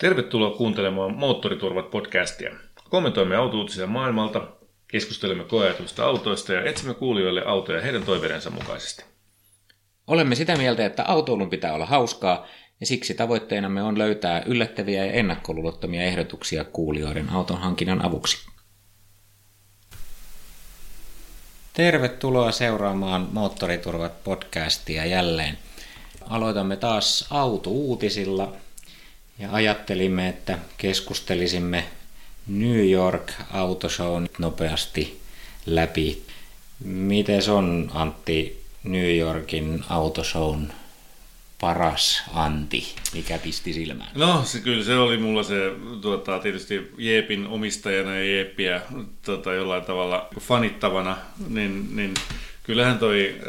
Tervetuloa kuuntelemaan Moottoriturvat podcastia. Kommentoimme autouutisia maailmalta, keskustelemme koeajatuista autoista ja etsimme kuulijoille autoja heidän toiveidensa mukaisesti. Olemme sitä mieltä, että autoilun pitää olla hauskaa, ja siksi tavoitteenamme on löytää yllättäviä ja ennakkoluulottomia ehdotuksia kuulijoiden auton hankinnan avuksi. Tervetuloa seuraamaan Moottoriturvat podcastia jälleen. Aloitamme taas autouutisilla ja ajattelimme, että keskustelisimme New York Autoshown nopeasti läpi. Miten on Antti New Yorkin Autoshown paras anti, mikä pisti silmään? No, se, kyllä se oli mulla se tuota, tietysti Jeepin omistajana ja Jeepiä tuota, jollain tavalla fanittavana, niin, niin kyllähän toi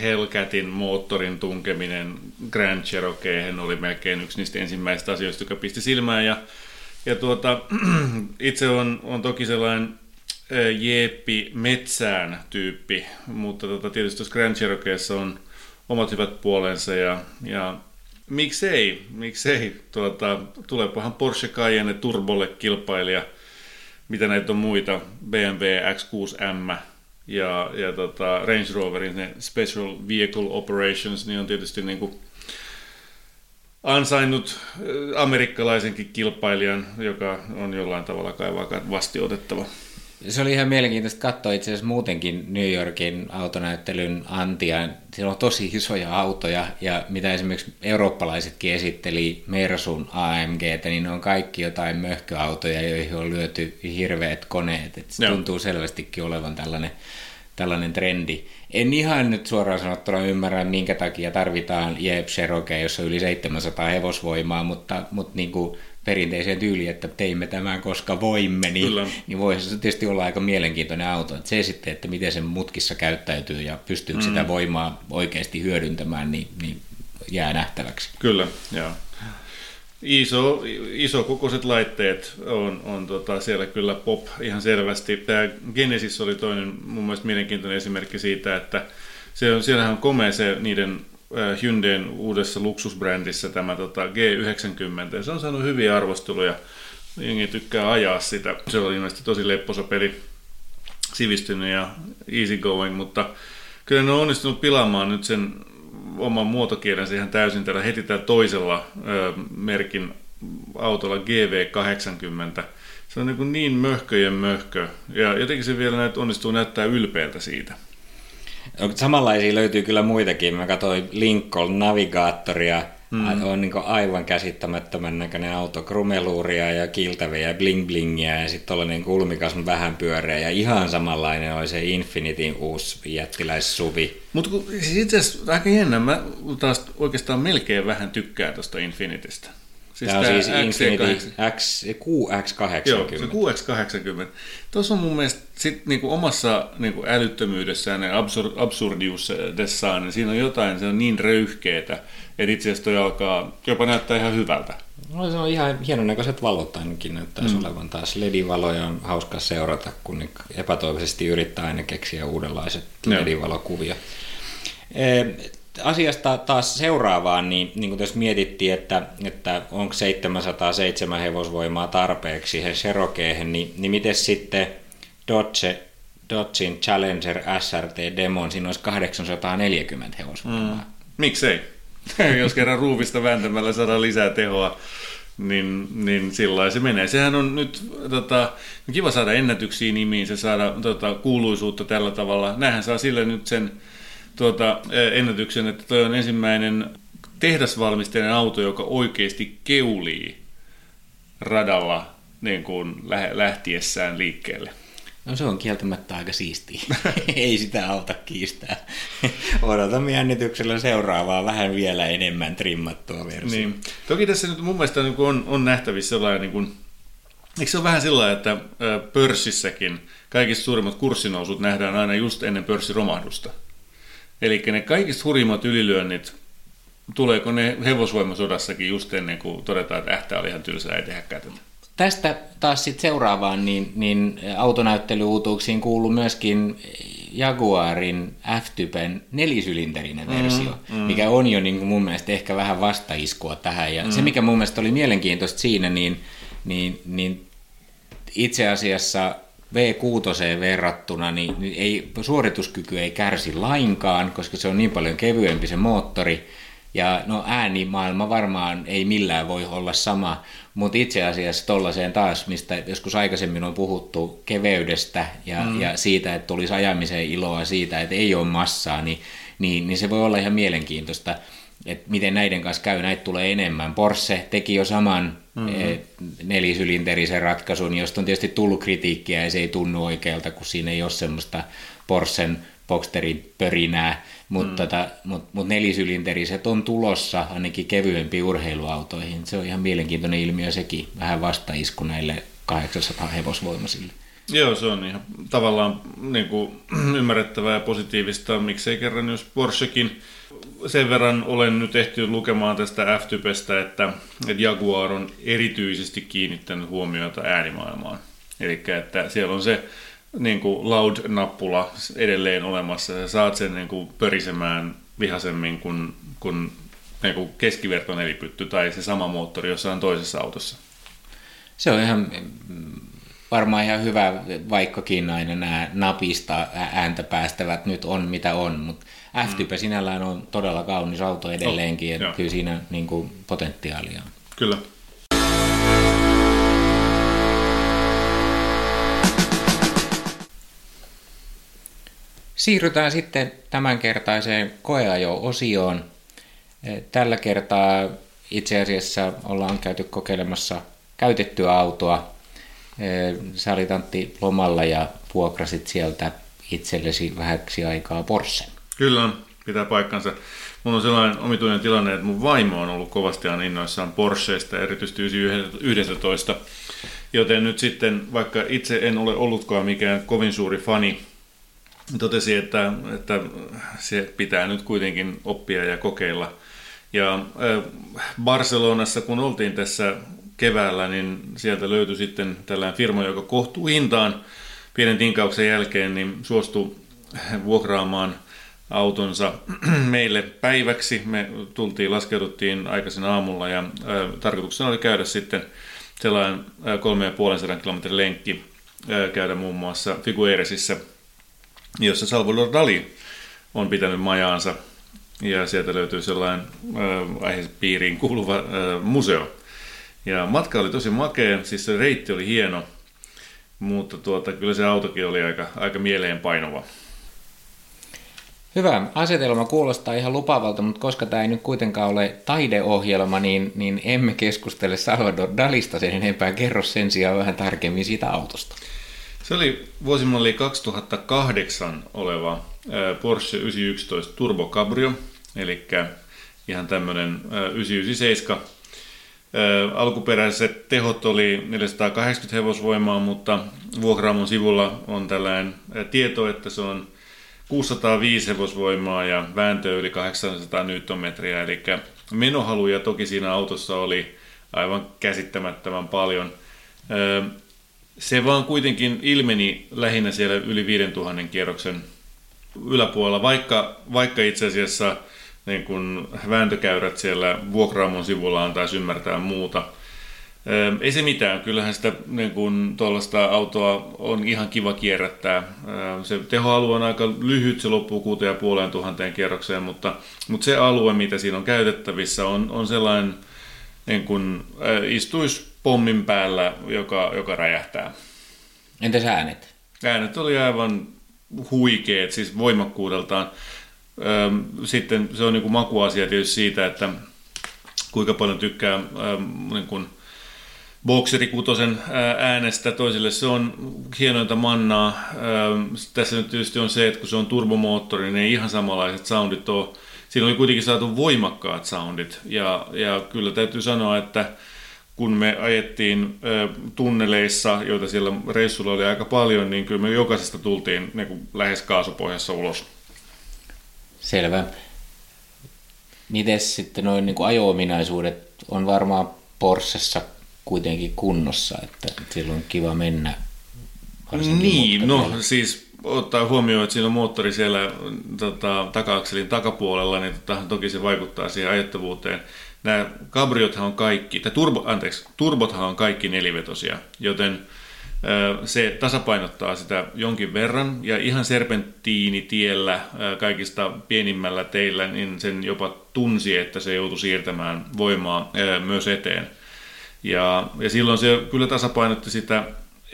Hellcatin moottorin tunkeminen Grand Cherokeen oli melkein yksi niistä ensimmäisistä asioista, joka pisti silmään. Ja, ja tuota, itse on, on toki sellainen jeeppi metsään tyyppi, mutta tota, tietysti tuossa Grand Cherokeessa on omat hyvät puolensa ja, ja miksei, miksei, tuota, tuleepahan Porsche Cayenne Turbolle kilpailija, mitä näitä on muita, BMW X6M, ja, ja tota, Range Roverin ne Special Vehicle Operations, niin on tietysti niin kuin ansainnut äh, amerikkalaisenkin kilpailijan, joka on jollain tavalla kaivaa vastiotettava. Se oli ihan mielenkiintoista katsoa itse asiassa muutenkin New Yorkin autonäyttelyn antia. Siellä on tosi isoja autoja ja mitä esimerkiksi eurooppalaisetkin esitteli Mersun AMG, niin ne on kaikki jotain möhköautoja, joihin on lyöty hirveät koneet. Et se Joo. tuntuu selvästikin olevan tällainen, tällainen trendi. En ihan nyt suoraan sanottuna ymmärrä, minkä takia tarvitaan Jeep Cherokee, jossa on yli 700 hevosvoimaa, mutta, mutta niin kuin perinteiseen tyyliin, että teimme tämän, koska voimme, niin, niin voisi se tietysti olla aika mielenkiintoinen auto. Että se sitten, että miten se mutkissa käyttäytyy ja pystyykö mm. sitä voimaa oikeasti hyödyntämään, niin, niin jää nähtäväksi. Kyllä, joo. Iso, iso kokoiset laitteet on, on tota siellä kyllä pop ihan selvästi. Tämä Genesis oli toinen mun mielestä mielenkiintoinen esimerkki siitä, että se on, siellähän on komea se niiden Äh, Hyundain uudessa luksusbrändissä tämä tota, G90. Ja se on saanut hyviä arvosteluja. Jengi tykkää ajaa sitä. Se oli ilmeisesti tosi lepposa peli, sivistynyt ja easygoing, mutta kyllä ne on onnistunut pilaamaan nyt sen oman muotokielensä ihan täysin tällä heti tällä toisella ö, merkin autolla GV80. Se on niin, niin möhköjen möhkö. Ja jotenkin se vielä näyt, onnistuu näyttää ylpeältä siitä. Samanlaisia löytyy kyllä muitakin. Mä katsoin Lincoln Navigaattoria, Mm. On niin aivan käsittämättömän näköinen auto, krumeluuria ja kiltäviä ja bling blingiä ja sitten tuollainen kulmikas vähän pyöreä ja ihan samanlainen oli se Infinityn uusi jättiläissuvi. Mutta siis itse asiassa aika jännä, mä taas oikeastaan melkein vähän tykkään tuosta Infinitystä. Siis tämä on siis Infinity X, QX80. Joo, se QX80. Tuossa on mun mielestä sit niinku omassa niinku älyttömyydessään ja absur, absurdiudessaan, niin siinä on jotain, se on niin röyhkeetä, että itse asiassa toi alkaa jopa näyttää ihan hyvältä. No, se on ihan hienon näköiset valot ainakin näyttäisi mm. olevan taas. LED-valoja on hauska seurata, kun ne epätoivoisesti yrittää aina keksiä uudenlaiset LED-valokuvia asiasta taas seuraavaan, niin, niin kuin tässä mietittiin, että, että onko 707 hevosvoimaa tarpeeksi he Cherokeehen, niin, niin miten sitten Dodge, Dodgein Challenger SRT Demon, siinä olisi 840 hevosvoimaa. Mm. Miksei? Jos kerran ruuvista vääntämällä saadaan lisää tehoa, niin, niin sillä se menee. Sehän on nyt tota, kiva saada ennätyksiä nimiin, se saada tota, kuuluisuutta tällä tavalla. Näinhän saa sille nyt sen tuota, ennätyksen, että toi on ensimmäinen tehdasvalmisteinen auto, joka oikeasti keulii radalla niin kuin lähtiessään liikkeelle. No se on kieltämättä aika siistiä. Ei sitä auta kiistää. Odotamme jännityksellä seuraavaa vähän vielä enemmän trimmattua versiota. Niin. Toki tässä nyt mun mielestä niin on, on nähtävissä sellainen, niin kuin, eikö se ole vähän sillä että pörssissäkin kaikista suurimmat kurssinousut nähdään aina just ennen pörssiromahdusta. Eli ne kaikista hurjimmat ylilyönnit, tuleeko ne hevosvoimasodassakin just ennen kuin todetaan, että ähtä oli ihan tylsää, ei tehdä tätä? Tästä taas sitten seuraavaan, niin, niin autonäyttelyuutuuksiin kuuluu myöskin Jaguarin F-typen nelisylinterinen mm, versio, mm. mikä on jo niin kuin mun mielestä ehkä vähän vastaiskua tähän. Ja mm. se, mikä mun mielestä oli mielenkiintoista siinä, niin, niin, niin itse asiassa V6 verrattuna, niin, niin ei, suorituskyky ei kärsi lainkaan, koska se on niin paljon kevyempi se moottori. Ja no äänimaailma varmaan ei millään voi olla sama, mutta itse asiassa tollaiseen taas, mistä joskus aikaisemmin on puhuttu keveydestä ja, mm. ja siitä, että tulisi ajamiseen iloa siitä, että ei ole massaa, niin, niin, niin se voi olla ihan mielenkiintoista, että miten näiden kanssa käy, näitä tulee enemmän. Porsche teki jo saman mm-hmm. Eh, nelisylinterisen ratkaisun, josta on tietysti tullut kritiikkiä ja se ei tunnu oikealta, kun siinä ei ole semmoista Porschen Boxterin pörinää, mutta mm. tota, mut, mut nelisylinteriset on tulossa ainakin kevyempiin urheiluautoihin. Se on ihan mielenkiintoinen ilmiö sekin, vähän vastaisku näille 800 hevosvoimaisille. Joo, se on ihan tavallaan niin kuin, ymmärrettävää ja positiivista. Miksei kerran, jos Porschekin sen verran olen nyt ehtinyt lukemaan tästä F-typestä, että, että Jaguar on erityisesti kiinnittänyt huomiota äänimaailmaan. Eli että siellä on se niin kuin loud-nappula edelleen olemassa. ja saat sen niin kuin pörisemään vihasemmin kuin, kuin, niin kuin keskiverto nelipytty tai se sama moottori jossain toisessa autossa. Se on ihan varmaan ihan hyvä, vaikkakin aina nämä napista ääntä päästävät nyt on mitä on, mutta F-type mm. sinällään on todella kaunis auto edelleenkin, oh, että kyllä siinä niin kuin, potentiaalia on. Kyllä. Siirrytään sitten tämänkertaiseen koeajo-osioon. Eh, tällä kertaa itse asiassa ollaan käyty kokeilemassa käytettyä autoa. Eh, sä olit Antti lomalla ja vuokrasit sieltä itsellesi vähäksi aikaa Porsche. Kyllä, pitää paikkansa. Mulla on sellainen omituinen tilanne, että mun vaimo on ollut kovasti innoissaan Porscheista, erityisesti 911. Joten nyt sitten, vaikka itse en ole ollutkaan mikään kovin suuri fani totesi, että, että se pitää nyt kuitenkin oppia ja kokeilla. Ja Barcelonassa, kun oltiin tässä keväällä, niin sieltä löytyi sitten tällainen firma, joka kohtuu hintaan pienen tinkauksen jälkeen, niin suostui vuokraamaan autonsa meille päiväksi. Me tultiin, laskeuduttiin aikaisin aamulla ja tarkoituksena oli käydä sitten sellainen kolme ja puolen sadan kilometrin lenkki, ää, käydä muun muassa Figueresissa – jossa Salvador Dali on pitänyt majaansa ja sieltä löytyy sellainen aihepiiriin kuuluva museo. Ja matka oli tosi makea, siis se reitti oli hieno, mutta tuota, kyllä se autokin oli aika, aika mieleen painova. Hyvä. Asetelma kuulostaa ihan lupavalta, mutta koska tämä ei nyt kuitenkaan ole taideohjelma, niin, niin emme keskustele Salvador Dalista sen enempää. Kerro sen sijaan vähän tarkemmin siitä autosta. Se oli vuosimalli 2008 oleva Porsche 911 Turbo Cabrio, eli ihan tämmöinen 997. Alkuperäiset tehot oli 480 hevosvoimaa, mutta vuokraamon sivulla on tällainen tieto, että se on 605 hevosvoimaa ja vääntö yli 800 newtonmetriä, eli menohaluja toki siinä autossa oli aivan käsittämättömän paljon se vaan kuitenkin ilmeni lähinnä siellä yli 5000 kierroksen yläpuolella, vaikka, vaikka itse asiassa niin kun vääntökäyrät siellä vuokraamon sivulla antaisi ymmärtää muuta. Ei se mitään, kyllähän sitä niin kun, tuollaista autoa on ihan kiva kierrättää. Se tehoalue on aika lyhyt, se loppuu 6500 kierrokseen, mutta, mutta se alue, mitä siinä on käytettävissä, on, on sellainen, niin kun, istuisi pommin päällä, joka, joka räjähtää. Entäs äänet? Äänet oli aivan huikeet, siis voimakkuudeltaan. Sitten se on niin kuin makuasia tietysti siitä, että kuinka paljon tykkää niin kuin bokseri kutosen äänestä, toisille se on hienointa mannaa. Tässä nyt tietysti on se, että kun se on turbomoottori, niin ei ihan samanlaiset soundit ole. Siinä oli kuitenkin saatu voimakkaat soundit ja, ja kyllä täytyy sanoa, että kun me ajettiin tunneleissa, joita siellä reissulla oli aika paljon, niin kyllä me jokaisesta tultiin niin kuin lähes kaasupohjassa ulos. Selvä. Miten sitten noin niin ajo-ominaisuudet on varmaan Porschessa kuitenkin kunnossa, että silloin on kiva mennä. Niin, no siis ottaa huomioon, että siinä on moottori siellä tota, taka-akselin takapuolella, niin tota, toki se vaikuttaa siihen ajettavuuteen. Nämä kabriothan on kaikki, tai turbo, anteeksi, turbothan on kaikki nelivetosia, joten se tasapainottaa sitä jonkin verran ja ihan serpenttiinitiellä kaikista pienimmällä teillä, niin sen jopa tunsi, että se joutui siirtämään voimaa myös eteen. Ja, ja silloin se kyllä tasapainotti sitä,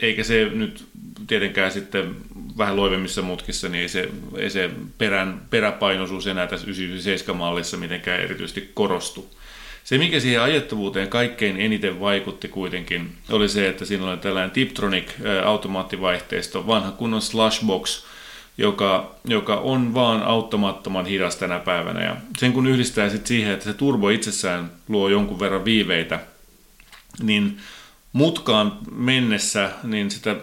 eikä se nyt tietenkään sitten vähän loivemmissa mutkissa, niin ei se, ei se perän, peräpainoisuus enää tässä 997-mallissa mitenkään erityisesti korostu. Se, mikä siihen ajettavuuteen kaikkein eniten vaikutti kuitenkin, oli se, että siinä oli tällainen Tiptronic automaattivaihteisto, vanha kunnon slushbox, joka, joka on vaan auttamattoman hidas tänä päivänä. Ja sen kun yhdistää sitten siihen, että se turbo itsessään luo jonkun verran viiveitä, niin mutkaan mennessä niin sitä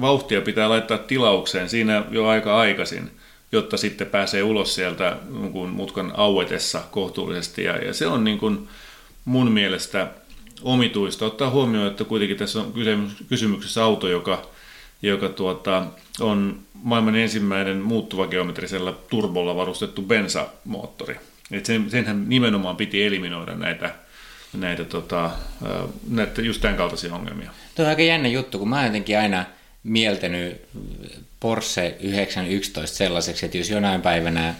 vauhtia pitää laittaa tilaukseen siinä jo aika aikaisin, jotta sitten pääsee ulos sieltä mutkan auetessa kohtuullisesti. Ja, ja se on niin kuin mun mielestä omituista. Ottaa huomioon, että kuitenkin tässä on kysymyksessä auto, joka, joka tuota, on maailman ensimmäinen muuttuvageometrisellä turbolla varustettu bensamoottori. Et sen, senhän nimenomaan piti eliminoida näitä näitä, tota, näitä just tämän kaltaisia ongelmia. Tuo on aika jännä juttu, kun mä oon jotenkin aina mieltänyt Porsche 911 sellaiseksi, että jos jonain päivänä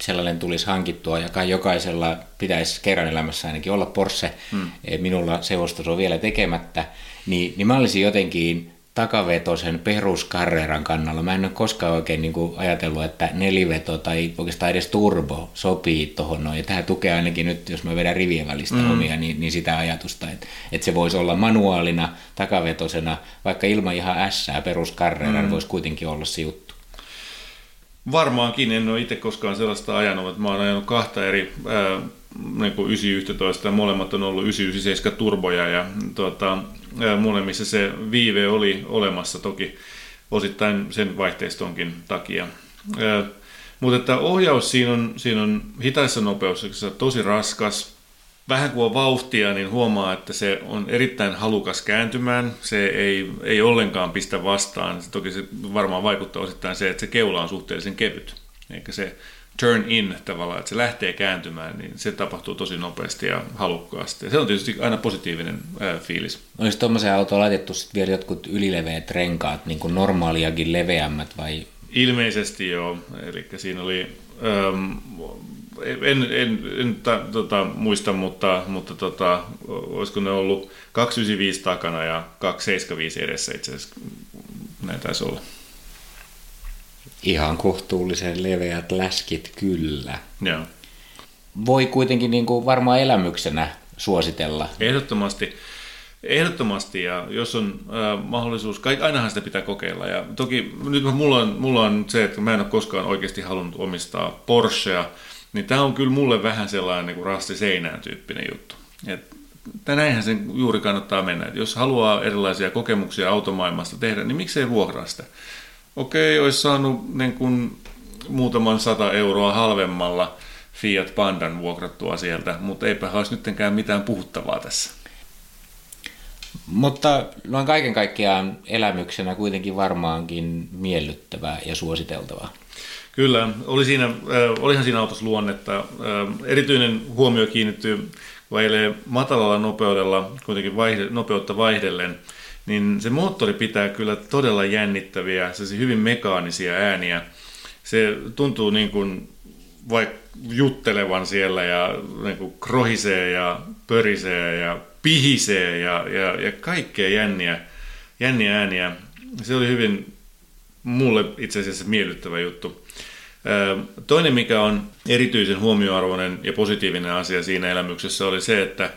sellainen tulisi hankittua, ja kai jokaisella pitäisi kerran elämässä ainakin olla Porsche, hmm. minulla se ostos on vielä tekemättä, niin, niin mä olisin jotenkin takavetosen peruskarreeran kannalla. Mä en ole koskaan oikein niin kuin ajatellut, että neliveto tai oikeastaan edes turbo sopii tuohon noin. Ja tähän tukee ainakin nyt, jos mä vedän rivien välistä mm. omia, niin, niin sitä ajatusta, että, että se voisi olla manuaalina, takavetosena, vaikka ilman ihan ässää peruskarreeran mm. voisi kuitenkin olla se juttu. Varmaankin, en ole itse koskaan sellaista ajanut, että mä oon ajanut kahta eri ää, niin kuin 911 ja molemmat on ollut 997 turboja ja tuota, molemmissa se viive oli olemassa toki osittain sen vaihteistonkin takia. Mutta että ohjaus siinä on, siinä on hitaissa nopeuksissa tosi raskas. Vähän kuin on vauhtia, niin huomaa, että se on erittäin halukas kääntymään. Se ei, ei ollenkaan pistä vastaan. Toki se varmaan vaikuttaa osittain se, että se keula on suhteellisen kevyt. Eikä se turn in tavallaan, että se lähtee kääntymään, niin se tapahtuu tosi nopeasti ja halukkaasti. Ja se on tietysti aina positiivinen ää, fiilis. Olisi tuommoiseen autoon laitettu sitten vielä jotkut ylileveät renkaat, niin kuin normaaliakin leveämmät vai? Ilmeisesti joo, eli siinä oli, ähm, en, en, en ta, tota, muista, mutta, mutta tota, olisiko ne ollut 295 takana ja 275 edessä itse asiassa, näin taisi olla. Ihan kohtuullisen leveät läskit kyllä. Joo. Voi kuitenkin niin kuin varmaan elämyksenä suositella. Ehdottomasti. Ehdottomasti, ja jos on äh, mahdollisuus, kaik, ainahan sitä pitää kokeilla. Ja toki nyt mulla on, mulla on se, että mä en ole koskaan oikeasti halunnut omistaa Porschea, niin tämä on kyllä mulle vähän sellainen niin kuin rasti seinään tyyppinen juttu. Et, näinhän sen juuri kannattaa mennä. Et jos haluaa erilaisia kokemuksia automaailmasta tehdä, niin miksei vuokraa sitä? Okei, olisi saanut niin kuin muutaman sata euroa halvemmalla Fiat Pandan vuokrattua sieltä, mutta eipä olisi nyttenkään mitään puhuttavaa tässä. Mutta noin kaiken kaikkiaan elämyksenä kuitenkin varmaankin miellyttävää ja suositeltavaa. Kyllä, oli siinä, äh, olihan siinä autossa luonnetta. Äh, erityinen huomio kiinnittyy vailee matalalla nopeudella, kuitenkin vaihde, nopeutta vaihdellen – niin se moottori pitää kyllä todella jännittäviä, hyvin mekaanisia ääniä. Se tuntuu niin kuin vaikka juttelevan siellä ja niin kuin krohisee ja pörisee ja pihisee ja, ja, ja kaikkea jänniä, jänniä ääniä. Se oli hyvin mulle itse asiassa miellyttävä juttu. Toinen, mikä on erityisen huomioarvoinen ja positiivinen asia siinä elämyksessä, oli se, että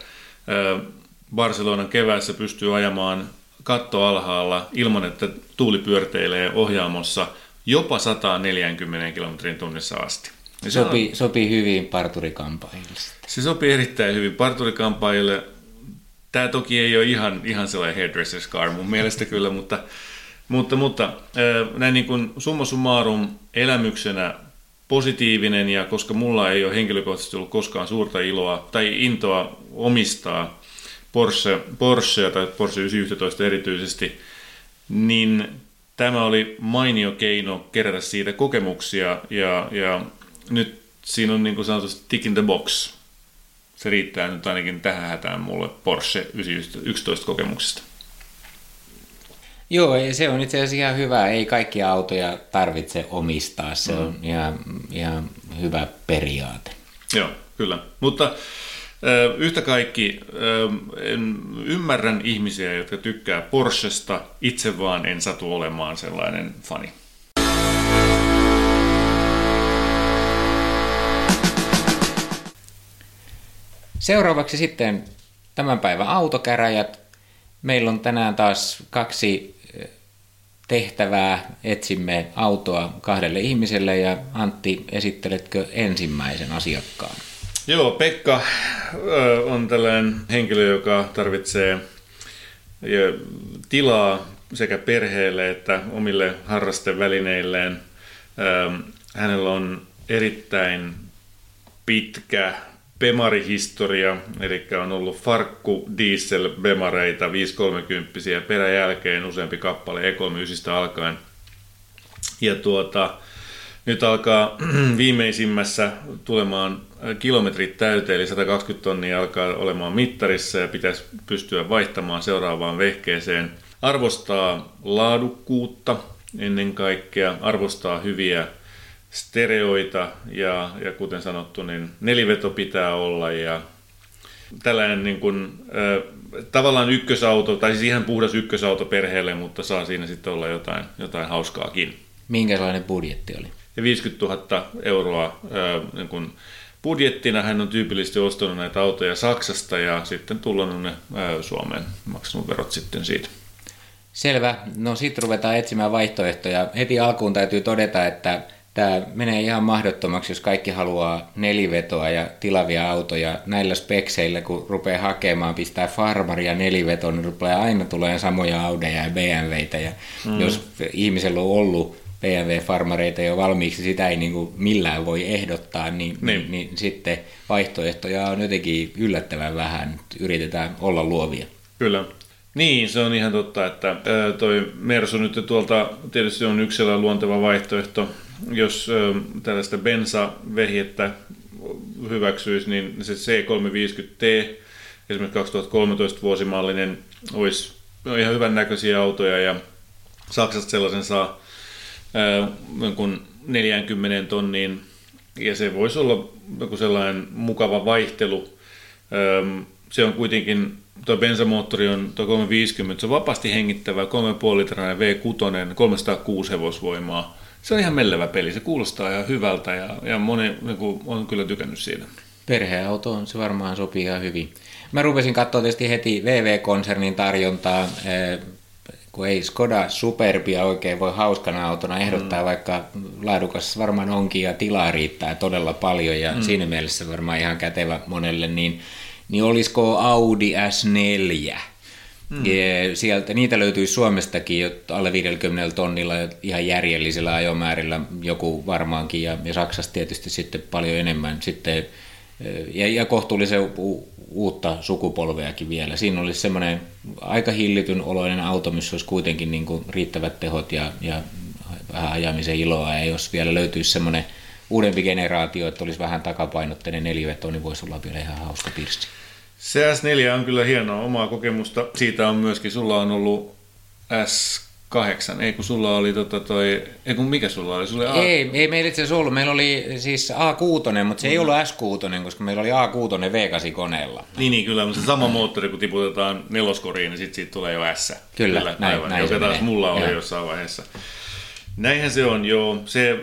Barcelonan keväässä pystyy ajamaan katto alhaalla ilman, että tuuli pyörteilee ohjaamossa jopa 140 kilometrin tunnissa asti. Ja sopii, on, sopii hyvin parturikampaajille. Se sopii erittäin hyvin parturikampaajille. Tämä toki ei ole ihan, ihan sellainen hairdresser's car mun mielestä kyllä, mutta, mutta, mutta näin niin kuin summa summarum elämyksenä positiivinen ja koska mulla ei ole henkilökohtaisesti ollut koskaan suurta iloa tai intoa omistaa Porsche, Porschea tai Porsche 911 erityisesti, niin tämä oli mainio keino kerätä siitä kokemuksia ja, ja nyt siinä on niin kuin sanotusti tick in the box. Se riittää nyt ainakin tähän hätään mulle Porsche 911 kokemuksesta. Joo, se on itse asiassa ihan hyvä. Ei kaikkia autoja tarvitse omistaa. Se mm. on ihan, ihan hyvä periaate. Joo, kyllä. Mutta Yhtä kaikki ymmärrän ihmisiä, jotka tykkää Porschesta, itse vaan en satu olemaan sellainen fani. Seuraavaksi sitten tämän päivän autokäräjät. Meillä on tänään taas kaksi tehtävää. Etsimme autoa kahdelle ihmiselle ja Antti, esitteletkö ensimmäisen asiakkaan? Joo, Pekka on tällainen henkilö, joka tarvitsee tilaa sekä perheelle että omille harrastevälineilleen. Hänellä on erittäin pitkä Bemari-historia, eli on ollut farkku diesel Bemareita 530 peräjälkeen useampi kappale E39 alkaen. Ja tuota, nyt alkaa viimeisimmässä tulemaan kilometrit täyteen, eli 120 tonnia alkaa olemaan mittarissa ja pitäisi pystyä vaihtamaan seuraavaan vehkeeseen. Arvostaa laadukkuutta ennen kaikkea, arvostaa hyviä stereoita ja, ja kuten sanottu, niin neliveto pitää olla ja tällainen niin kuin, äh, tavallaan ykkösauto, tai siis ihan puhdas ykkösauto perheelle, mutta saa siinä sitten olla jotain, jotain hauskaakin. Minkälainen budjetti oli? Ja 50 000 euroa äh, niin kuin budjettina hän on tyypillisesti ostanut näitä autoja Saksasta ja sitten tullut ne Suomeen, maksanut verot sitten siitä. Selvä. No sitten ruvetaan etsimään vaihtoehtoja. Heti alkuun täytyy todeta, että tämä menee ihan mahdottomaksi, jos kaikki haluaa nelivetoa ja tilavia autoja näillä spekseillä, kun rupeaa hakemaan, pistää farmaria nelivetoon, niin rupeaa aina tulee samoja Audeja ja BMWitä. Ja mm. jos ihmisellä on ollut BMW-farmareita jo valmiiksi, sitä ei niin kuin millään voi ehdottaa, niin, niin. Niin, niin sitten vaihtoehtoja on jotenkin yllättävän vähän. Yritetään olla luovia. Kyllä. Niin, se on ihan totta, että toi Mersu nyt tuolta tietysti on yksi luonteva vaihtoehto. Jos tällaista bensavehjettä hyväksyisi, niin se C350T, esimerkiksi 2013 vuosimallinen, olisi ihan hyvän näköisiä autoja ja Saksasta sellaisen saa jonkun 40 tonniin, ja se voisi olla joku sellainen mukava vaihtelu. Se on kuitenkin, tuo bensamoottori on tuo 350, se on vapaasti hengittävä 3,5 litrainen V6, 306 hevosvoimaa. Se on ihan mellevä peli, se kuulostaa ihan hyvältä ja, ja moni niin kuin, on kyllä tykännyt siitä. Perheauto on, se varmaan sopii ihan hyvin. Mä rupesin katsoa tietysti heti VV-konsernin tarjontaa kun ei Skoda Superbia oikein voi hauskana autona ehdottaa, mm. vaikka laadukas varmaan onkin ja tilaa riittää todella paljon ja mm. siinä mielessä varmaan ihan kätevä monelle, niin, niin olisiko Audi S4? Mm. Ja sieltä, niitä löytyy Suomestakin jo alle 50 tonnilla ihan järjellisellä ajomäärillä joku varmaankin ja, ja Saksassa tietysti sitten paljon enemmän sitten ja, ja kohtuullisen uutta sukupolveakin vielä. Siinä olisi semmoinen aika hillityn oloinen auto, missä olisi kuitenkin niin kuin riittävät tehot ja, ja vähän ajamisen iloa. Ja jos vielä löytyisi semmoinen uudempi generaatio, että olisi vähän takapainotteinen neliveto, niin voisi olla vielä ihan hauska pirssi. Se S4 on kyllä hienoa omaa kokemusta. Siitä on myöskin, sulla on ollut S kahdeksan. Ei kun sulla oli tota toi, ei kun mikä sulla oli? Sulla oli A... Ei, ei meillä itse asiassa ollut. Meillä oli siis A6, mutta se ei ollut S6, koska meillä oli A6 V8 koneella. Niin, niin kyllä, mutta se sama moottori, kun tiputetaan neloskoriin, niin sitten siitä tulee jo S. Kyllä, kyllä näin, aivan, näin joka taas mulla oli jossain vaiheessa. Näinhän se on, joo. Se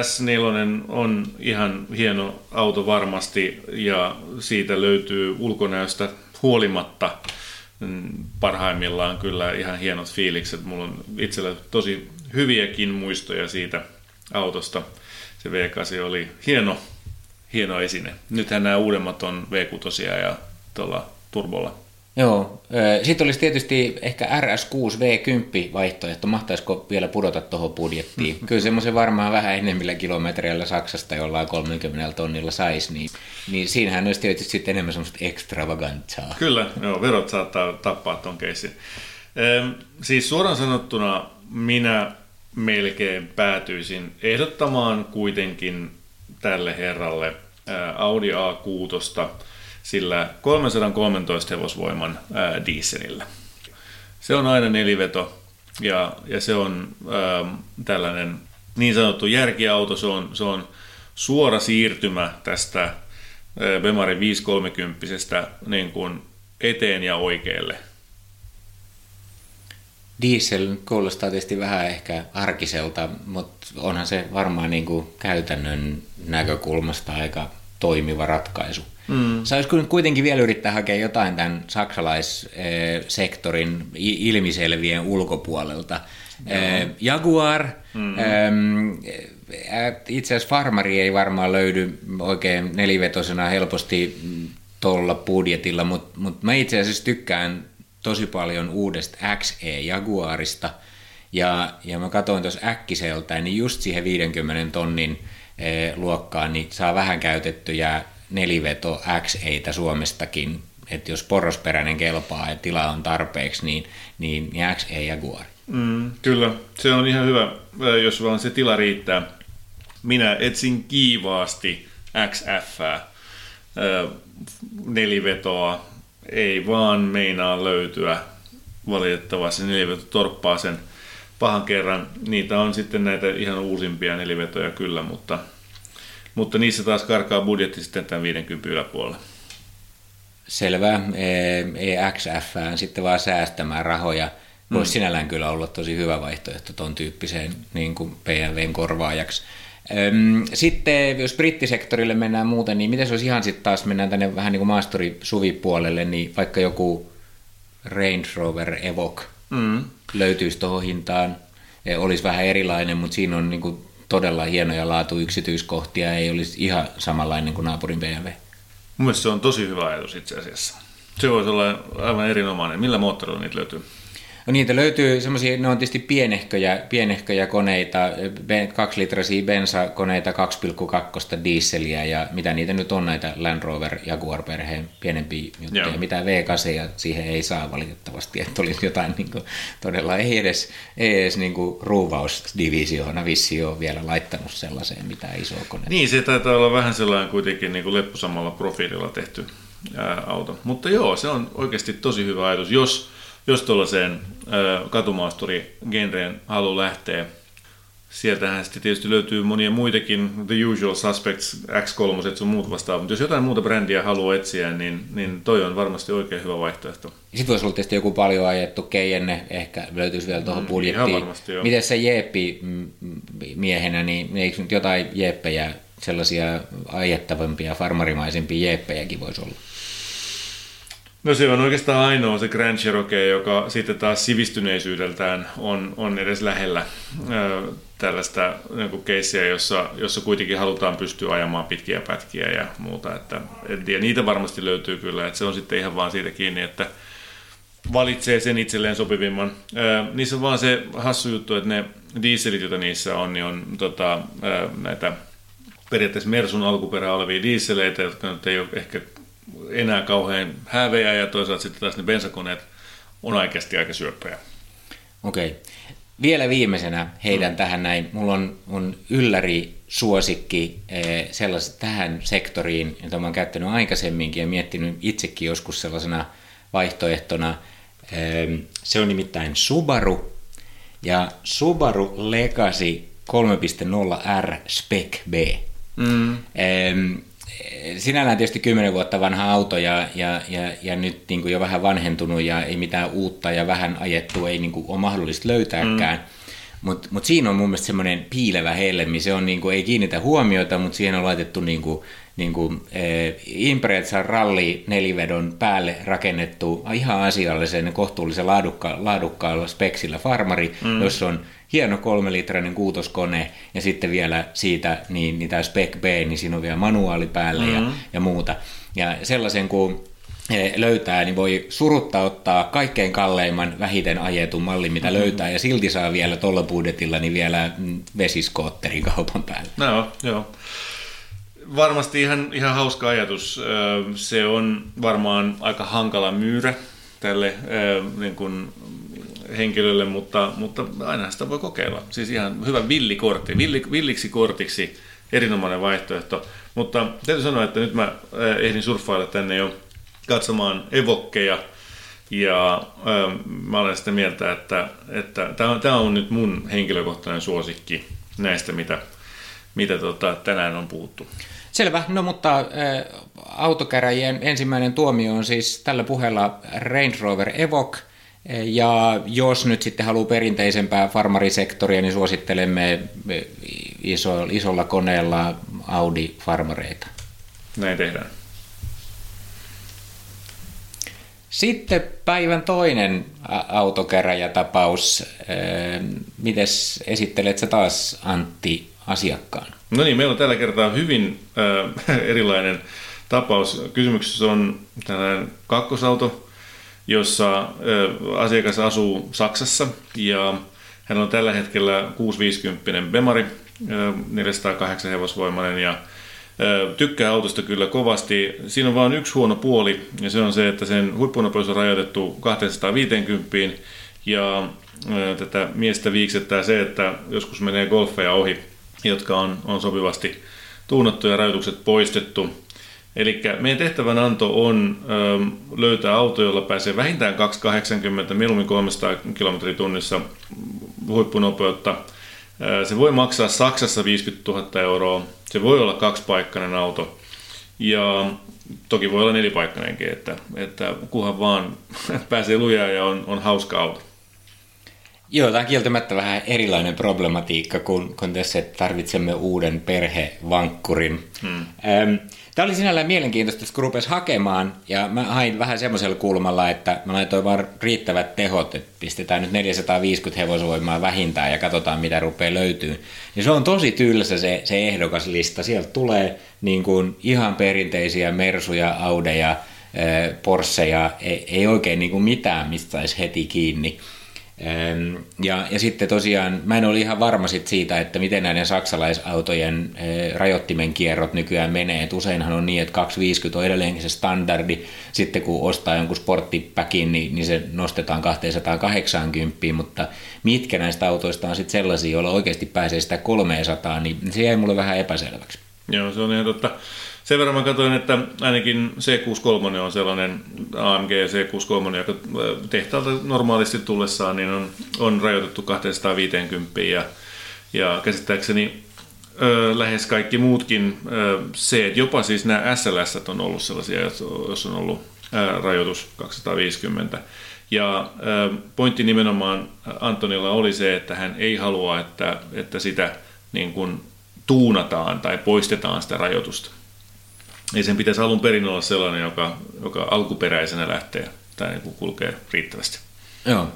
S4 on ihan hieno auto varmasti ja siitä löytyy ulkonäöstä huolimatta mm, parhaimmillaan kyllä ihan hienot fiilikset. Mulla on itsellä tosi hyviäkin muistoja siitä autosta. Se V8 oli hieno, hieno esine. Nythän nämä uudemmat on V6 ja tuolla turbolla. Joo, sitten olisi tietysti ehkä RS6 V10 vaihtoehto, mahtaisiko vielä pudota tuohon budjettiin. Kyllä semmoisen varmaan vähän enemmillä kilometreillä Saksasta jollain 30 tonnilla saisi, niin, niin siinähän olisi tietysti sitten enemmän semmoista extravagantaa. Kyllä, joo, verot saattaa tappaa ton keissin. Ehm, siis suoraan sanottuna minä melkein päätyisin ehdottamaan kuitenkin tälle herralle Audi A6 sillä 313 hevosvoiman dieselillä. Se on aina neliveto ja, ja se on ää, tällainen niin sanottu järkiauto, se on, se on suora siirtymä tästä Bemari 530 niin kuin eteen ja oikealle. Diesel kuulostaa tietysti vähän ehkä arkiselta, mutta onhan se varmaan niin kuin käytännön näkökulmasta aika toimiva ratkaisu. Mm. Saisiko kuitenkin vielä yrittää hakea jotain tämän saksalaissektorin ilmiselvien ulkopuolelta? Joo. Jaguar, mm-hmm. itse asiassa Farmari ei varmaan löydy oikein nelivetosena helposti tuolla budjetilla, mutta mut mä itse asiassa tykkään tosi paljon uudesta XE Jaguarista, ja, ja mä katsoin tuossa äkkiseltä, niin just siihen 50 tonnin luokkaan niin saa vähän käytettyjä neliveto X Suomestakin, että jos porrosperäinen kelpaa ja tila on tarpeeksi, niin, niin, niin X ei Jaguar. Mm, kyllä, se on ihan hyvä, jos vaan se tila riittää. Minä etsin kiivaasti XF nelivetoa, ei vaan meinaa löytyä. Valitettavasti neliveto torppaa sen pahan kerran. Niitä on sitten näitä ihan uusimpia nelivetoja kyllä, mutta mutta niissä taas karkaa budjetti sitten tämän 50 yläpuolella. Selvä. EXF sitten vaan säästämään rahoja. Voisi mm. sinällään kyllä olla tosi hyvä vaihtoehto tuon tyyppiseen niin kuin PNVn korvaajaksi. Sitten jos brittisektorille mennään muuten, niin miten se olisi ihan sitten taas, mennään tänne vähän niin kuin maasturi-suvipuolelle, niin vaikka joku Range Rover Evoque mm. löytyisi tuohon hintaan, e, olisi vähän erilainen, mutta siinä on niin kuin todella hienoja laatuyksityiskohtia, ei olisi ihan samanlainen kuin naapurin BMW. Mun se on tosi hyvä ajatus itse asiassa. Se voisi olla aivan erinomainen. Millä moottorilla niitä löytyy? No niitä löytyy semmoisia, ne on tietysti pienehköjä, pienehköjä koneita, kaksilitraisia bensakoneita, 2,2 dieseliä ja mitä niitä nyt on näitä Land Rover Jaguar-perheen pienempiä juttuja. Joo. Mitä V8 ja siihen ei saa valitettavasti, että olisi jotain niin kuin, todella, ei edes, ei edes niin kuin ruuvausdivisioona vissi ole vielä laittanut sellaiseen mitään isoa konetta. Niin, se taitaa olla vähän sellainen kuitenkin niin kuin lepposamalla profiililla tehty ää, auto. Mutta joo, se on oikeasti tosi hyvä ajatus, jos jos tuollaiseen katumaasturi-genreen haluaa lähteä, sieltähän sitten tietysti löytyy monia muitakin, The Usual Suspects, X3, sun muut vastaavat, mutta jos jotain muuta brändiä haluaa etsiä, niin, niin toi on varmasti oikein hyvä vaihtoehto. Sitten voisi olla tietysti joku paljon ajettu keijenne, ehkä löytyisi vielä tuohon mm, budjettiin. Varmasti, Miten se Jeppi miehenä, niin eikö nyt jotain Jeppejä, sellaisia ajettavampia, farmarimaisempia Jeppejäkin voisi olla? No se on oikeastaan ainoa se Grand Cherokee, joka sitten taas sivistyneisyydeltään on, on edes lähellä ö, tällaista niin keissiä, jossa, jossa kuitenkin halutaan pystyä ajamaan pitkiä pätkiä ja muuta. Että, en tiedä, niitä varmasti löytyy kyllä, että se on sitten ihan vaan siitä kiinni, että valitsee sen itselleen sopivimman. Ö, niissä on vaan se hassu juttu, että ne dieselit, joita niissä on, niin on tota, ö, näitä periaatteessa Mersun alkuperä olevia dieseleitä, jotka nyt ei ole ehkä enää kauhean häveä ja toisaalta sitten taas ne bensakoneet on oikeasti aika syöppöjä. Okei. Okay. Vielä viimeisenä heidän mm. tähän näin. Mulla on, on ylläri suosikki eh, sellais, tähän sektoriin, jota mä oon käyttänyt aikaisemminkin ja miettinyt itsekin joskus sellaisena vaihtoehtona. Eh, se on nimittäin Subaru ja Subaru Legacy 3.0R Spec B. Mm. Sinällään tietysti 10 vuotta vanha auto ja, ja, ja, ja nyt niin kuin jo vähän vanhentunut ja ei mitään uutta ja vähän ajettu ei niin kuin ole mahdollista löytääkään. Mm. Mutta mut siinä on mun mielestä semmoinen piilevä helmi. Se on niinku, ei kiinnitä huomiota, mutta siihen on laitettu niinku, niinku, eh, Imprezan ralli nelivedon päälle rakennettu ihan asiallisen kohtuullisen laadukka, laadukkaalla speksillä farmari, mm. jossa on hieno kolmelitrainen kuutoskone ja sitten vielä siitä niin, niin tämä Spec B, niin siinä on vielä manuaali päälle mm-hmm. ja, ja muuta. Ja sellaisen kuin eh, löytää, niin voi surutta ottaa kaikkein kalleimman vähiten ajetun mallin, mitä mm-hmm. löytää, ja silti saa vielä tuolla budjetilla niin vielä mm, vesiskootterin kaupan päälle. No, joo. Varmasti ihan, ihan hauska ajatus. Se on varmaan aika hankala myyrä tälle niin kuin henkilölle, mutta, mutta aina sitä voi kokeilla. Siis ihan hyvä villikortti, villi, villiksi kortiksi erinomainen vaihtoehto. Mutta täytyy sanoa, että nyt mä eh, ehdin surffailla tänne jo katsomaan evokkeja, ja äh, mä olen sitä mieltä, että, että tämä on, on nyt mun henkilökohtainen suosikki näistä, mitä, mitä tota, tänään on puhuttu. Selvä, no mutta äh, autokäräjien ensimmäinen tuomio on siis tällä puheella Range Rover Evoque – ja jos nyt sitten haluaa perinteisempää farmarisektoria, niin suosittelemme iso, isolla koneella Audi-farmareita. Näin tehdään. Sitten päivän toinen autokäräjätapaus. Mites esittelet sä taas Antti asiakkaan? No niin, meillä on tällä kertaa hyvin äh, erilainen tapaus. Kysymyksessä on tällainen kakkosauto, jossa asiakas asuu Saksassa ja hän on tällä hetkellä 650 Bemari, 408 hevosvoimainen ja tykkää autosta kyllä kovasti. Siinä on vain yksi huono puoli ja se on se, että sen huippunopeus on rajoitettu 250 ja tätä miestä viiksettää se, että joskus menee golfeja ohi, jotka on, on sopivasti tuunattu ja rajoitukset poistettu. Eli meidän tehtävän anto on ö, löytää auto, jolla pääsee vähintään 280, mieluummin 300 km tunnissa huippunopeutta. Se voi maksaa Saksassa 50 000 euroa. Se voi olla kaksipaikkainen auto. Ja toki voi olla nelipaikkainenkin, että, että kunhan vaan pääsee lujaa ja on, on hauska auto. Joo, tämä on kieltämättä vähän erilainen problematiikka, kun, kun tässä tarvitsemme uuden perhevankkurin. Hmm. Ähm, Tämä oli sinällään mielenkiintoista, kun rupesi hakemaan, ja mä hain vähän semmoisella kulmalla, että mä laitoin vaan riittävät tehot, että pistetään nyt 450 hevosvoimaa vähintään ja katsotaan, mitä rupeaa löytyy. Ja se on tosi tylsä se, se ehdokaslista. Sieltä tulee niin kuin ihan perinteisiä Mersuja, Audeja, Porscheja, ei, ei oikein niin kuin mitään, mistä saisi heti kiinni. Ja, ja sitten tosiaan, mä en ole ihan varma sit siitä, että miten näiden saksalaisautojen rajoittimen kierrot nykyään menee. Et useinhan on niin, että 250 on edelleenkin se standardi. Sitten kun ostaa jonkun sporttipäkin, niin, niin se nostetaan 280, mutta mitkä näistä autoista on sitten sellaisia, joilla oikeasti pääsee sitä 300, niin se jäi mulle vähän epäselväksi. Joo, se on ihan totta. Sen verran mä katsoin, että ainakin C63 on sellainen AMG C63, joka tehtaalta normaalisti tullessaan niin on, on rajoitettu 250 ja, ja käsittääkseni ö, lähes kaikki muutkin ö, C, jopa siis nämä SLS on ollut sellaisia, jos on ollut ö, rajoitus 250. Ja ö, pointti nimenomaan Antonilla oli se, että hän ei halua, että, että sitä niin kuin tuunataan tai poistetaan sitä rajoitusta niin sen pitäisi alun perin olla sellainen, joka, joka alkuperäisenä lähtee tai niin kulkee riittävästi. Joo.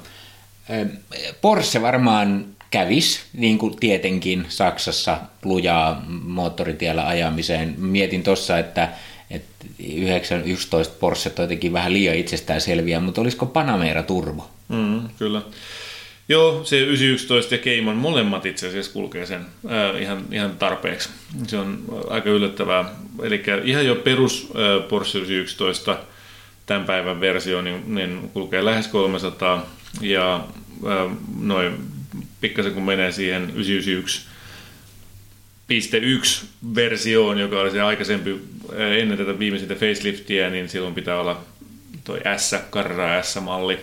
Porsche varmaan kävis, niin kuin tietenkin Saksassa lujaa moottoritiellä ajamiseen. Mietin tuossa, että, että 911 Porsche on jotenkin vähän liian itsestään selviä, mutta olisiko Panamera Turbo? Mm, kyllä. Joo, se 911 ja Cayman molemmat itse asiassa kulkee sen ää, ihan, ihan tarpeeksi. Se on aika yllättävää. Eli ihan jo perus ää, Porsche 911 tämän päivän versio niin, niin kulkee lähes 300 ja ää, noin pikkasen kun menee siihen 991 versioon, joka oli se aikaisempi ennen tätä viimeisintä faceliftiä, niin silloin pitää olla toi S, Carrera S-malli.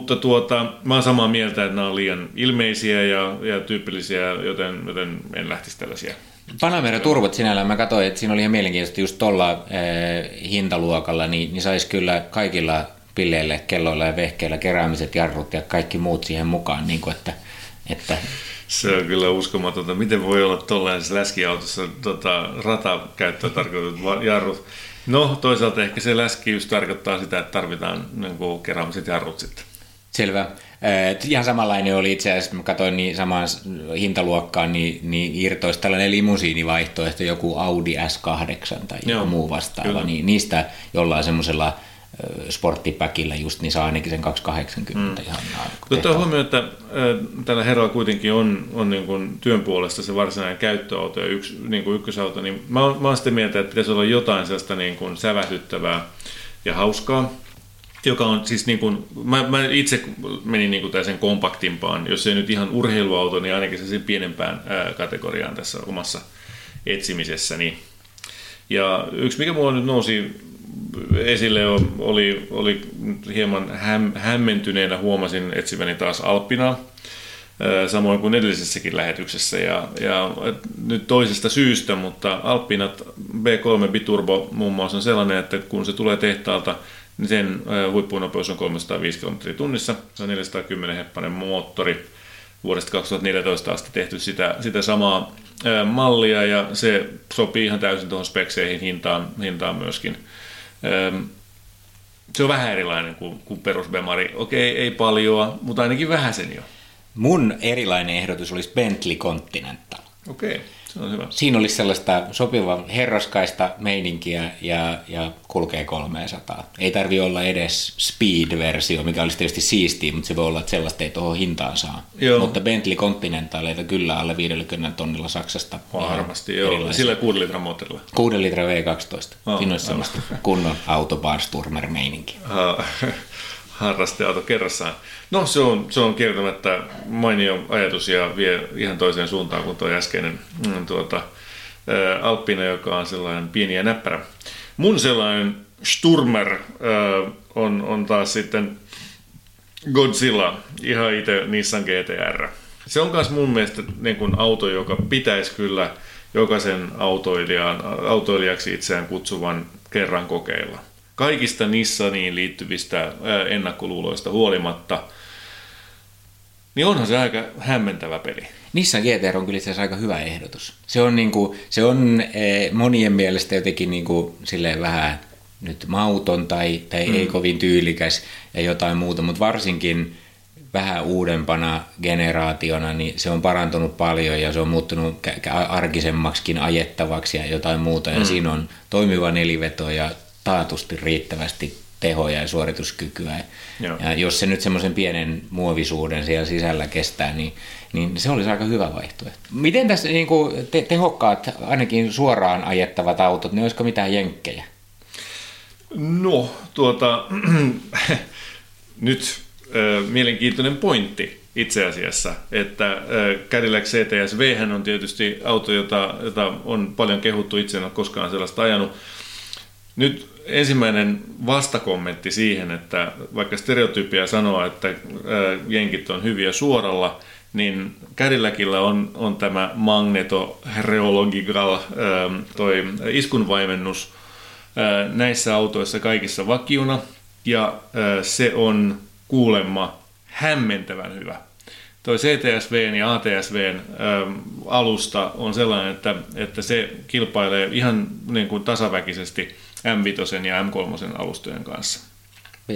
Mutta tuota, mä oon samaa mieltä, että nämä on liian ilmeisiä ja, ja tyypillisiä, joten, joten en lähtisi tällaisia. Panamera turvot sinällään, mä katsoin, että siinä oli ihan mielenkiintoista just tuolla eh, hintaluokalla, niin, niin saisi kyllä kaikilla pilleille, kelloilla ja vehkeillä, keräämiset jarrut ja kaikki muut siihen mukaan, niin kuin että, että se on kyllä uskomatonta. Miten voi olla tuollaisessa läskiautossa tota, ratakäyttöä tarkoitetut jarrut? No toisaalta ehkä se läskiys tarkoittaa sitä, että tarvitaan niin kuin, keräämiset jarrut sitten. Selvä. Ihan samanlainen oli itse asiassa, mä katsoin niin samaan hintaluokkaan, niin, niin irtoisi tällainen limusiinivaihtoehto, joku Audi S8 tai joku muu vastaava, kyllä. niin niistä jollain semmoisella sporttipäkillä just, niin saa ainakin sen 280 mm. ihan Ottaa huomioon, että äh, tällä herralla kuitenkin on, on niin kuin työn puolesta se varsinainen käyttöauto ja yksi, niin kuin ykkösauto, niin mä oon, mä oon sitä mieltä, että pitäisi olla jotain sellaista niin kuin sävähdyttävää ja hauskaa, joka on siis niin kuin, mä, mä itse menin niin kuin sen kompaktimpaan, jos ei nyt ihan urheiluauto, niin ainakin se pienempään ää, kategoriaan tässä omassa etsimisessäni. Ja yksi, mikä mulla nyt nousi esille oli, oli hieman häm, hämmentyneenä huomasin etsiväni taas Alppinaa, samoin kuin edellisessäkin lähetyksessä ja, ja nyt toisesta syystä, mutta Alppinat B3 Biturbo muun muassa on sellainen, että kun se tulee tehtaalta, niin sen huippunopeus on 305 km tunnissa, se on 410 heppanen moottori, vuodesta 2014 asti tehty sitä, sitä samaa mallia ja se sopii ihan täysin tuohon spekseihin hintaan, hintaan myöskin – se on vähän erilainen kuin, kuin perusbemari. Okei, ei paljon, mutta ainakin vähän sen jo. Mun erilainen ehdotus olisi Bentley Continental. Okei. Se on hyvä. Siinä olisi sellaista sopiva herraskaista meininkiä ja, ja kulkee 300. Ei tarvi olla edes speed-versio, mikä olisi tietysti siistiä, mutta se voi olla, että sellaista ei tuohon hintaan saa. Joo. Mutta Bentley Continentaleita kyllä alle 50 tonnilla Saksasta. Varmasti, joo. Erilaisia. Sillä 6 litran moottorilla. 6 litran V12. Oh, Siinä olisi sellaista kunnon autobarsturmer-meininki. harrasteauto kerrassaan. No se on, se on kieltämättä mainio ajatus ja vie ihan toiseen suuntaan kuin tuo äskeinen mm, tuota, Alppina, joka on sellainen pieni ja näppärä. Mun sellainen Sturmer on, on taas sitten Godzilla, ihan itse Nissan GTR. Se on myös mun mielestä niin kuin auto, joka pitäisi kyllä jokaisen autoilijan, autoilijaksi itseään kutsuvan kerran kokeilla kaikista Nissaniin liittyvistä ennakkoluuloista huolimatta, niin onhan se aika hämmentävä peli. Nissan GTR on kyllä itse asiassa aika hyvä ehdotus. Se on, niin kuin, se on eh, monien mielestä jotenkin niin kuin, silleen vähän nyt mauton tai, tai mm. ei kovin tyylikäs ja jotain muuta, mutta varsinkin vähän uudempana generaationa, niin se on parantunut paljon ja se on muuttunut arkisemmaksikin ajettavaksi ja jotain muuta. Ja mm. siinä on toimiva neliveto ja taatusti riittävästi tehoja ja suorituskykyä. Joo. Ja jos se nyt semmoisen pienen muovisuuden siellä sisällä kestää, niin, niin se olisi aika hyvä vaihtoehto. Miten tässä niin kuin te, tehokkaat, ainakin suoraan ajettavat autot, niin olisiko mitään jenkkejä? No, tuota, nyt äh, mielenkiintoinen pointti itse asiassa, että äh, Cadillac CTS-V on tietysti auto, jota, jota on paljon kehuttu, itse en ole koskaan sellaista ajanut, nyt ensimmäinen vastakommentti siihen, että vaikka stereotypia sanoo, että jenkit on hyviä suoralla, niin Cadillacilla on, on tämä magnetoreological toi iskunvaimennus näissä autoissa kaikissa vakiuna, ja se on kuulemma hämmentävän hyvä. Toi CTSV ja ATSV alusta on sellainen, että, että se kilpailee ihan niin kuin tasaväkisesti M5 ja M3 alustojen kanssa.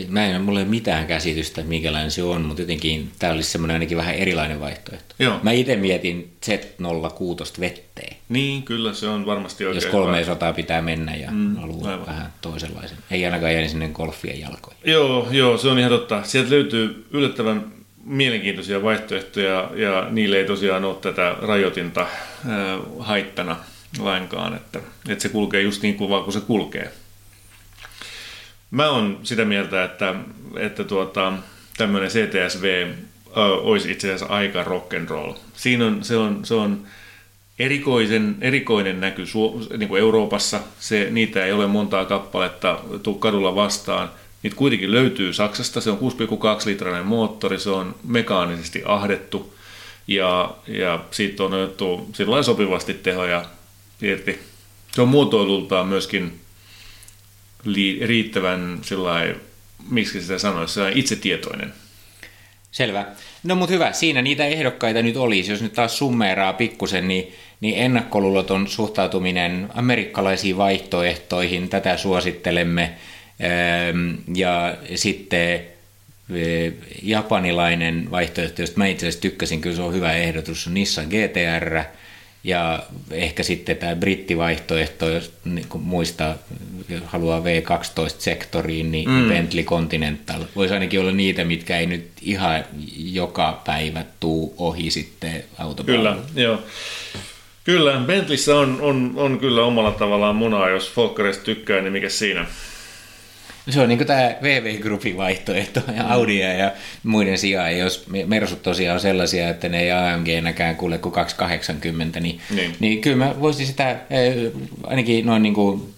Mä en mulla ei mitään käsitystä, minkälainen se on, mutta jotenkin tämä olisi semmoinen ainakin vähän erilainen vaihtoehto. Joo. Mä itse mietin Z06 vetteen. Niin, kyllä se on varmasti oikein Jos 300 pitää mennä ja mm, haluaa aivan. vähän toisenlaisen. Ei ainakaan jää sinne golfien jalkoihin. Joo, joo, se on ihan totta. Sieltä löytyy yllättävän mielenkiintoisia vaihtoehtoja ja niille ei tosiaan ole tätä rajoitinta äh, haittana lainkaan, että, että se kulkee just niin kuin vaan kun se kulkee. Mä oon sitä mieltä, että, että tuota, tämmöinen CTSV olisi itse asiassa aika rock and roll. Siinä on, se on, se on erikoisen, erikoinen näky niin kuin Euroopassa. Se, niitä ei ole montaa kappaletta tuu kadulla vastaan. Niitä kuitenkin löytyy Saksasta. Se on 6,2 litrainen moottori, se on mekaanisesti ahdettu ja, ja siitä on otettu sopivasti tehoja irti. Se on muotoilultaan myöskin riittävän miksi sitä sanoisi, itsetietoinen. Selvä. No mutta hyvä, siinä niitä ehdokkaita nyt olisi. Jos nyt taas summeeraa pikkusen, niin, niin ennakkoluuloton suhtautuminen amerikkalaisiin vaihtoehtoihin, tätä suosittelemme. Ja sitten japanilainen vaihtoehto, josta mä itse asiassa tykkäsin, kyllä se on hyvä ehdotus, on Nissan GTR – ja ehkä sitten tämä brittivaihtoehto, jos niin muistaa, jos haluaa V12-sektoriin, niin mm. Bentley Continental. Voisi ainakin olla niitä, mitkä ei nyt ihan joka päivä tuu ohi sitten autopalveluun. Kyllä, joo. Kyllä, Bentleyssä on, on, on kyllä omalla tavallaan munaa, jos Folkkarista tykkää, niin mikä siinä? Se on niin tämä VV Groupin vaihtoehto ja Audia ja muiden sijaan. Jos Mersut tosiaan on sellaisia, että ne ei AMG-näkään kuule kuin 280, niin, niin. niin kyllä mä voisin sitä eh, ainakin noin niin kuin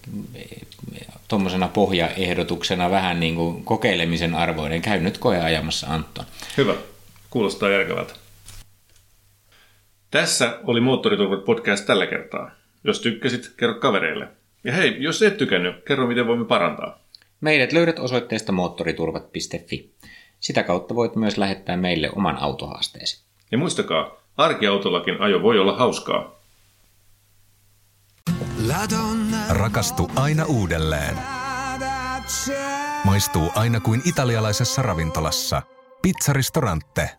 tuommoisena pohjaehdotuksena vähän niin kuin kokeilemisen arvoinen. Käy nyt koeajamassa Antto. Hyvä. Kuulostaa järkevältä. Tässä oli Moottoriturvat podcast tällä kertaa. Jos tykkäsit, kerro kavereille. Ja hei, jos et tykännyt, kerro miten voimme parantaa. Meidät löydät osoitteesta moottoriturvat.fi. Sitä kautta voit myös lähettää meille oman autohaasteesi. Ja muistakaa, arkiautollakin ajo voi olla hauskaa. Rakastu aina uudelleen. Maistuu aina kuin italialaisessa ravintolassa. Pizzaristorante.